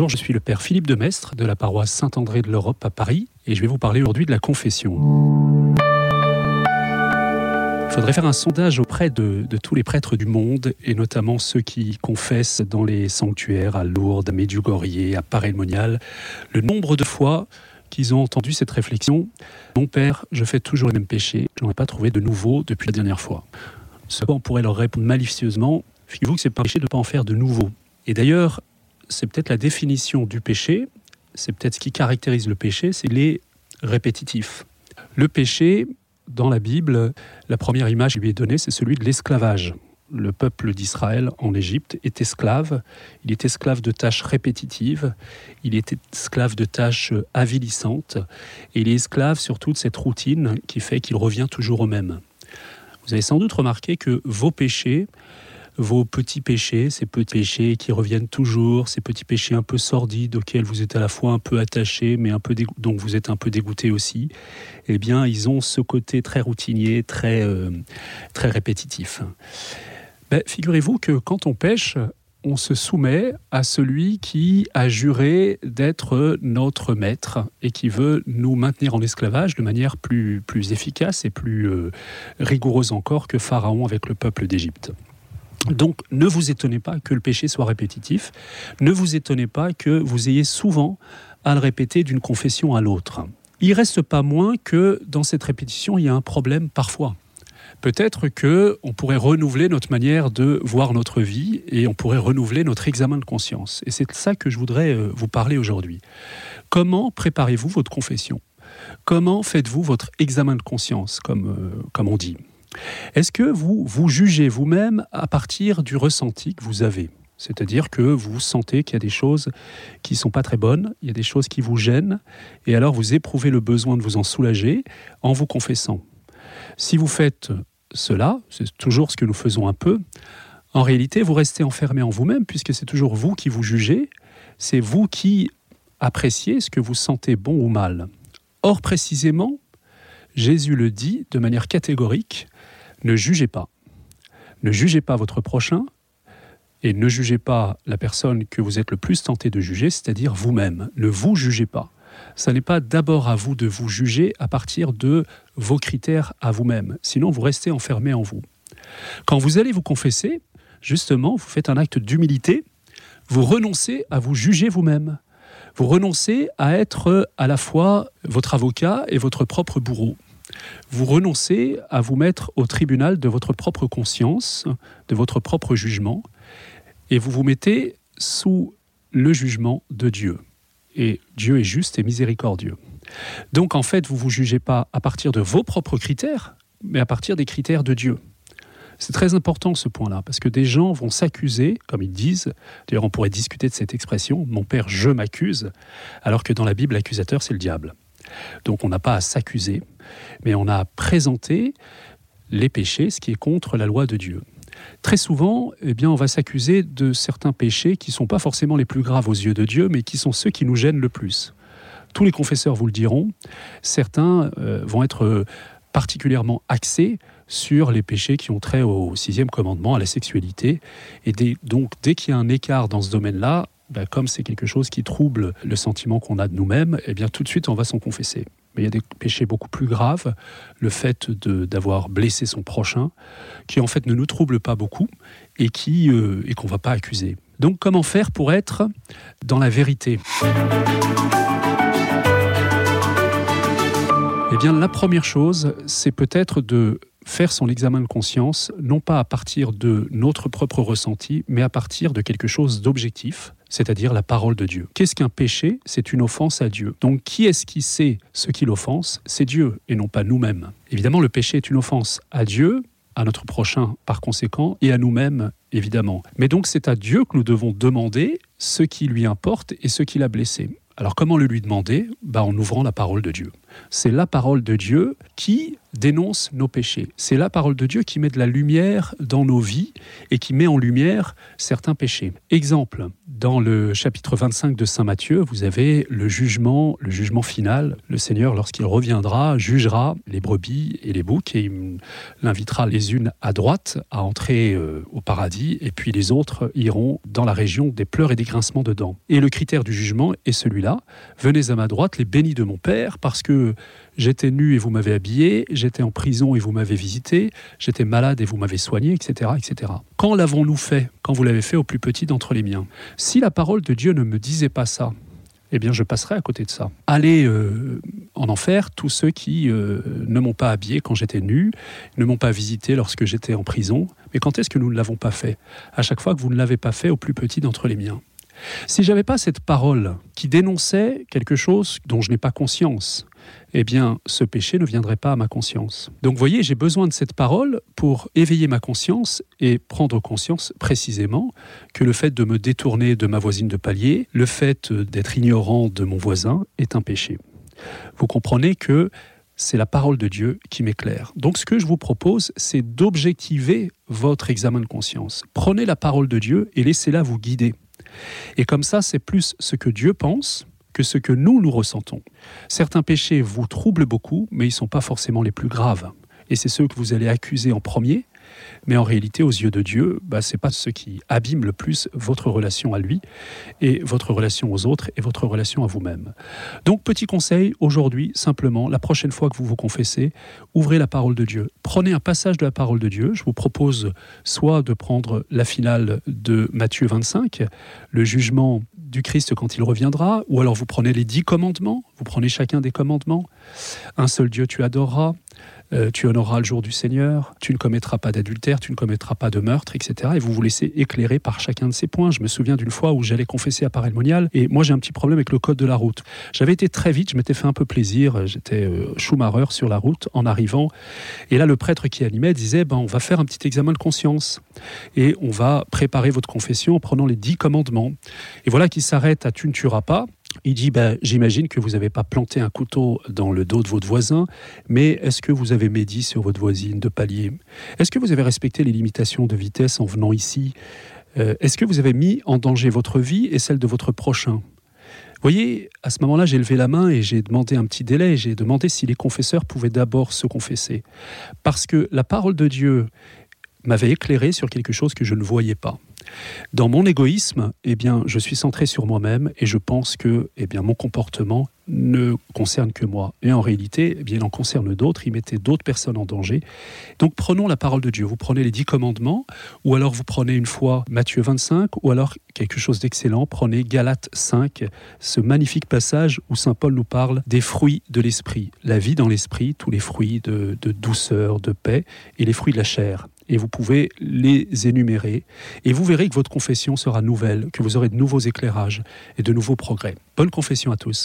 Bonjour, je suis le père Philippe de Mestre de la paroisse Saint-André de l'Europe à Paris et je vais vous parler aujourd'hui de la confession. Il faudrait faire un sondage auprès de, tous les prêtres du monde, et notamment ceux qui confessent dans les sanctuaires à Lourdes, à Medjugorje, à Paray-le-Monial, le nombre de fois qu'ils ont entendu cette réflexion. Mon père, je fais toujours les mêmes péchés, je n'en ai pas trouvé de nouveau depuis la dernière fois. Ce on pourrait leur répondre malicieusement, figurez-vous que c'est pas péché de ne pas en faire de nouveau. Et d'ailleurs, c'est peut-être la définition du péché, c'est peut-être ce qui caractérise le péché, c'est les répétitifs. Le péché, dans la Bible, la première image qui lui est donnée, c'est celui de l'esclavage. Le peuple d'Israël en Égypte est esclave. Il est esclave de tâches répétitives. Il est esclave de tâches avilissantes. Et il est esclave sur toute cette routine qui fait qu'il revient toujours au même. Vous avez sans doute remarqué que vos péchés, vos petits péchés, ces petits péchés qui reviennent toujours, ces petits péchés un peu sordides auxquels vous êtes à la fois un peu attaché, mais un peu dont vous êtes un peu dégoûté aussi, eh bien, ils ont ce côté très routinier, très, euh, très répétitif. Ben, figurez-vous que quand on pêche, on se soumet à celui qui a juré d'être notre maître et qui veut nous maintenir en esclavage de manière plus, plus efficace et plus euh, rigoureuse encore que Pharaon avec le peuple d'Égypte. Donc ne vous étonnez pas que le péché soit répétitif, ne vous étonnez pas que vous ayez souvent à le répéter d'une confession à l'autre. Il reste pas moins que dans cette répétition, il y a un problème parfois. Peut-être que on pourrait renouveler notre manière de voir notre vie et on pourrait renouveler notre examen de conscience. Et c'est de ça que je voudrais euh, vous parler aujourd'hui. Comment préparez-vous votre confession? Comment faites-vous votre examen de conscience, comme, euh, comme on dit? Est-ce que vous vous jugez vous-même à partir du ressenti que vous avez? C'est-à-dire que vous sentez qu'il y a des choses qui ne sont pas très bonnes, il y a des choses qui vous gênent, et alors vous éprouvez le besoin de vous en soulager en vous confessant. Si vous faites cela, c'est toujours ce que nous faisons un peu, en réalité vous restez enfermé en vous-même, puisque c'est toujours vous qui vous jugez, c'est vous qui appréciez ce que vous sentez bon ou mal. Or précisément, Jésus le dit de manière catégorique, ne jugez pas. Ne jugez pas votre prochain et ne jugez pas la personne que vous êtes le plus tenté de juger, c'est-à-dire vous-même. Ne vous jugez pas. Ce n'est pas d'abord à vous de vous juger à partir de vos critères à vous-même. Sinon, vous restez enfermé en vous. Quand vous allez vous confesser, justement, vous faites un acte d'humilité, vous renoncez à vous juger vous-même. Vous renoncez à être à la fois votre avocat et votre propre bourreau vous renoncez à vous mettre au tribunal de votre propre conscience, de votre propre jugement, et vous vous mettez sous le jugement de Dieu. Et Dieu est juste et miséricordieux. Donc en fait, vous ne vous jugez pas à partir de vos propres critères, mais à partir des critères de Dieu. C'est très important ce point-là, parce que des gens vont s'accuser, comme ils disent, d'ailleurs on pourrait discuter de cette expression, mon père, je m'accuse, alors que dans la Bible, l'accusateur, c'est le diable. Donc on n'a pas à s'accuser, mais on a à présenter les péchés, ce qui est contre la loi de Dieu. Très souvent, eh bien, on va s'accuser de certains péchés qui ne sont pas forcément les plus graves aux yeux de Dieu, mais qui sont ceux qui nous gênent le plus. Tous les confesseurs vous le diront, certains euh, vont être particulièrement axés sur les péchés qui ont trait au sixième commandement, à la sexualité. Et donc, dès qu'il y a un écart dans ce domaine-là, ben, comme c'est quelque chose qui trouble le sentiment qu'on a de nous-mêmes, eh bien tout de suite on va s'en confesser. Mais il y a des péchés beaucoup plus graves, le fait d'avoir blessé son prochain, qui en fait ne nous trouble pas beaucoup et qui euh, et qu'on va pas accuser. Donc comment faire pour être dans la vérité? Eh bien la première chose, c'est peut-être de faire son examen de conscience, non pas à partir de notre propre ressenti, mais à partir de quelque chose d'objectif, c'est-à-dire la parole de Dieu. Qu'est-ce qu'un péché? C'est une offense à Dieu. Donc qui est-ce qui sait ce qui l'offense? C'est Dieu et non pas nous-mêmes. Évidemment, le péché est une offense à Dieu, à notre prochain par conséquent, et à nous-mêmes, évidemment. Mais donc c'est à Dieu que nous devons demander ce qui lui importe et ce qui l'a blessé. Alors comment le lui demander? Bah, En ouvrant la parole de Dieu. C'est la parole de Dieu qui dénonce nos péchés. C'est la parole de Dieu qui met de la lumière dans nos vies et qui met en lumière certains péchés. Exemple, dans le chapitre 25 de Saint Matthieu, vous avez le jugement, le jugement final. Le Seigneur, lorsqu'il reviendra, jugera les brebis et les boucs et l'invitera les unes à droite à entrer euh, au paradis et puis les autres iront dans la région des pleurs et des grincements de dents. Et le critère du jugement est celui-là. Venez à ma droite, les bénis de mon Père, parce que J'étais nu et vous m'avez habillé, j'étais en prison et vous m'avez visité, j'étais malade et vous m'avez soigné, etc. etc. Quand l'avons-nous fait? Quand vous l'avez fait au plus petit d'entre les miens. Si la parole de Dieu ne me disait pas ça, eh bien je passerai à côté de ça. Allez euh, en enfer tous ceux qui euh, ne m'ont pas habillé quand j'étais nu, ne m'ont pas visité lorsque j'étais en prison. Mais quand est-ce que nous ne l'avons pas fait? À chaque fois que vous ne l'avez pas fait au plus petit d'entre les miens. Si j'avais pas cette parole qui dénonçait quelque chose dont je n'ai pas conscience, eh bien, ce péché ne viendrait pas à ma conscience. Donc, vous voyez, j'ai besoin de cette parole pour éveiller ma conscience et prendre conscience précisément que le fait de me détourner de ma voisine de palier, le fait d'être ignorant de mon voisin est un péché. Vous comprenez que c'est la parole de Dieu qui m'éclaire. Donc ce que je vous propose, c'est d'objectiver votre examen de conscience. Prenez la parole de Dieu et laissez-la vous guider. Et comme ça, c'est plus ce que Dieu pense que ce que nous, nous ressentons. Certains péchés vous troublent beaucoup, mais ils ne sont pas forcément les plus graves. Et c'est ceux que vous allez accuser en premier, mais en réalité, aux yeux de Dieu, bah, ce n'est pas ce qui abîme le plus votre relation à lui, et votre relation aux autres, et votre relation à vous-même. Donc, petit conseil, aujourd'hui, simplement, la prochaine fois que vous vous confessez, ouvrez la parole de Dieu. Prenez un passage de la parole de Dieu. Je vous propose soit de prendre la finale de Matthieu 25, le jugement du Christ quand il reviendra, ou alors vous prenez les dix commandements, vous prenez chacun des commandements. Un seul Dieu tu adoreras, euh, tu honoreras le jour du Seigneur, tu ne commettras pas d'adultère, tu ne commettras pas de meurtre, etc. Et vous vous laissez éclairer par chacun de ces points. Je me souviens d'une fois où j'allais confesser à Paray-le-Monial, et moi j'ai un petit problème avec le code de la route. J'avais été très vite, je m'étais fait un peu plaisir, j'étais euh, Schumacher sur la route en arrivant, et là le prêtre qui animait disait, ben, on va faire un petit examen de conscience, et on va préparer votre confession en prenant les dix commandements. Et voilà qui s'arrête à tu ne tueras pas, il dit, ben, j'imagine que vous n'avez pas planté un couteau dans le dos de votre voisin, mais est-ce que vous avez médit sur votre voisine de palier? Est-ce que vous avez respecté les limitations de vitesse en venant ici? Euh, Est-ce que vous avez mis en danger votre vie et celle de votre prochain? Vous voyez, à ce moment-là, j'ai levé la main et j'ai demandé un petit délai. J'ai demandé si les confesseurs pouvaient d'abord se confesser. Parce que la parole de Dieu m'avait éclairé sur quelque chose que je ne voyais pas. Dans mon égoïsme, eh bien, je suis centré sur moi-même et je pense que eh bien, mon comportement ne concerne que moi. Et en réalité, eh bien, il en concerne d'autres, il mettait d'autres personnes en danger. Donc prenons la parole de Dieu. Vous prenez les dix commandements, ou alors vous prenez une fois Matthieu 25, ou alors quelque chose d'excellent, prenez Galates 5, ce magnifique passage où Saint Paul nous parle des fruits de l'esprit. La vie dans l'esprit, tous les fruits de, de douceur, de paix, et les fruits de la chair et vous pouvez les énumérer. Et vous verrez que votre confession sera nouvelle, que vous aurez de nouveaux éclairages et de nouveaux progrès. Bonne confession à tous.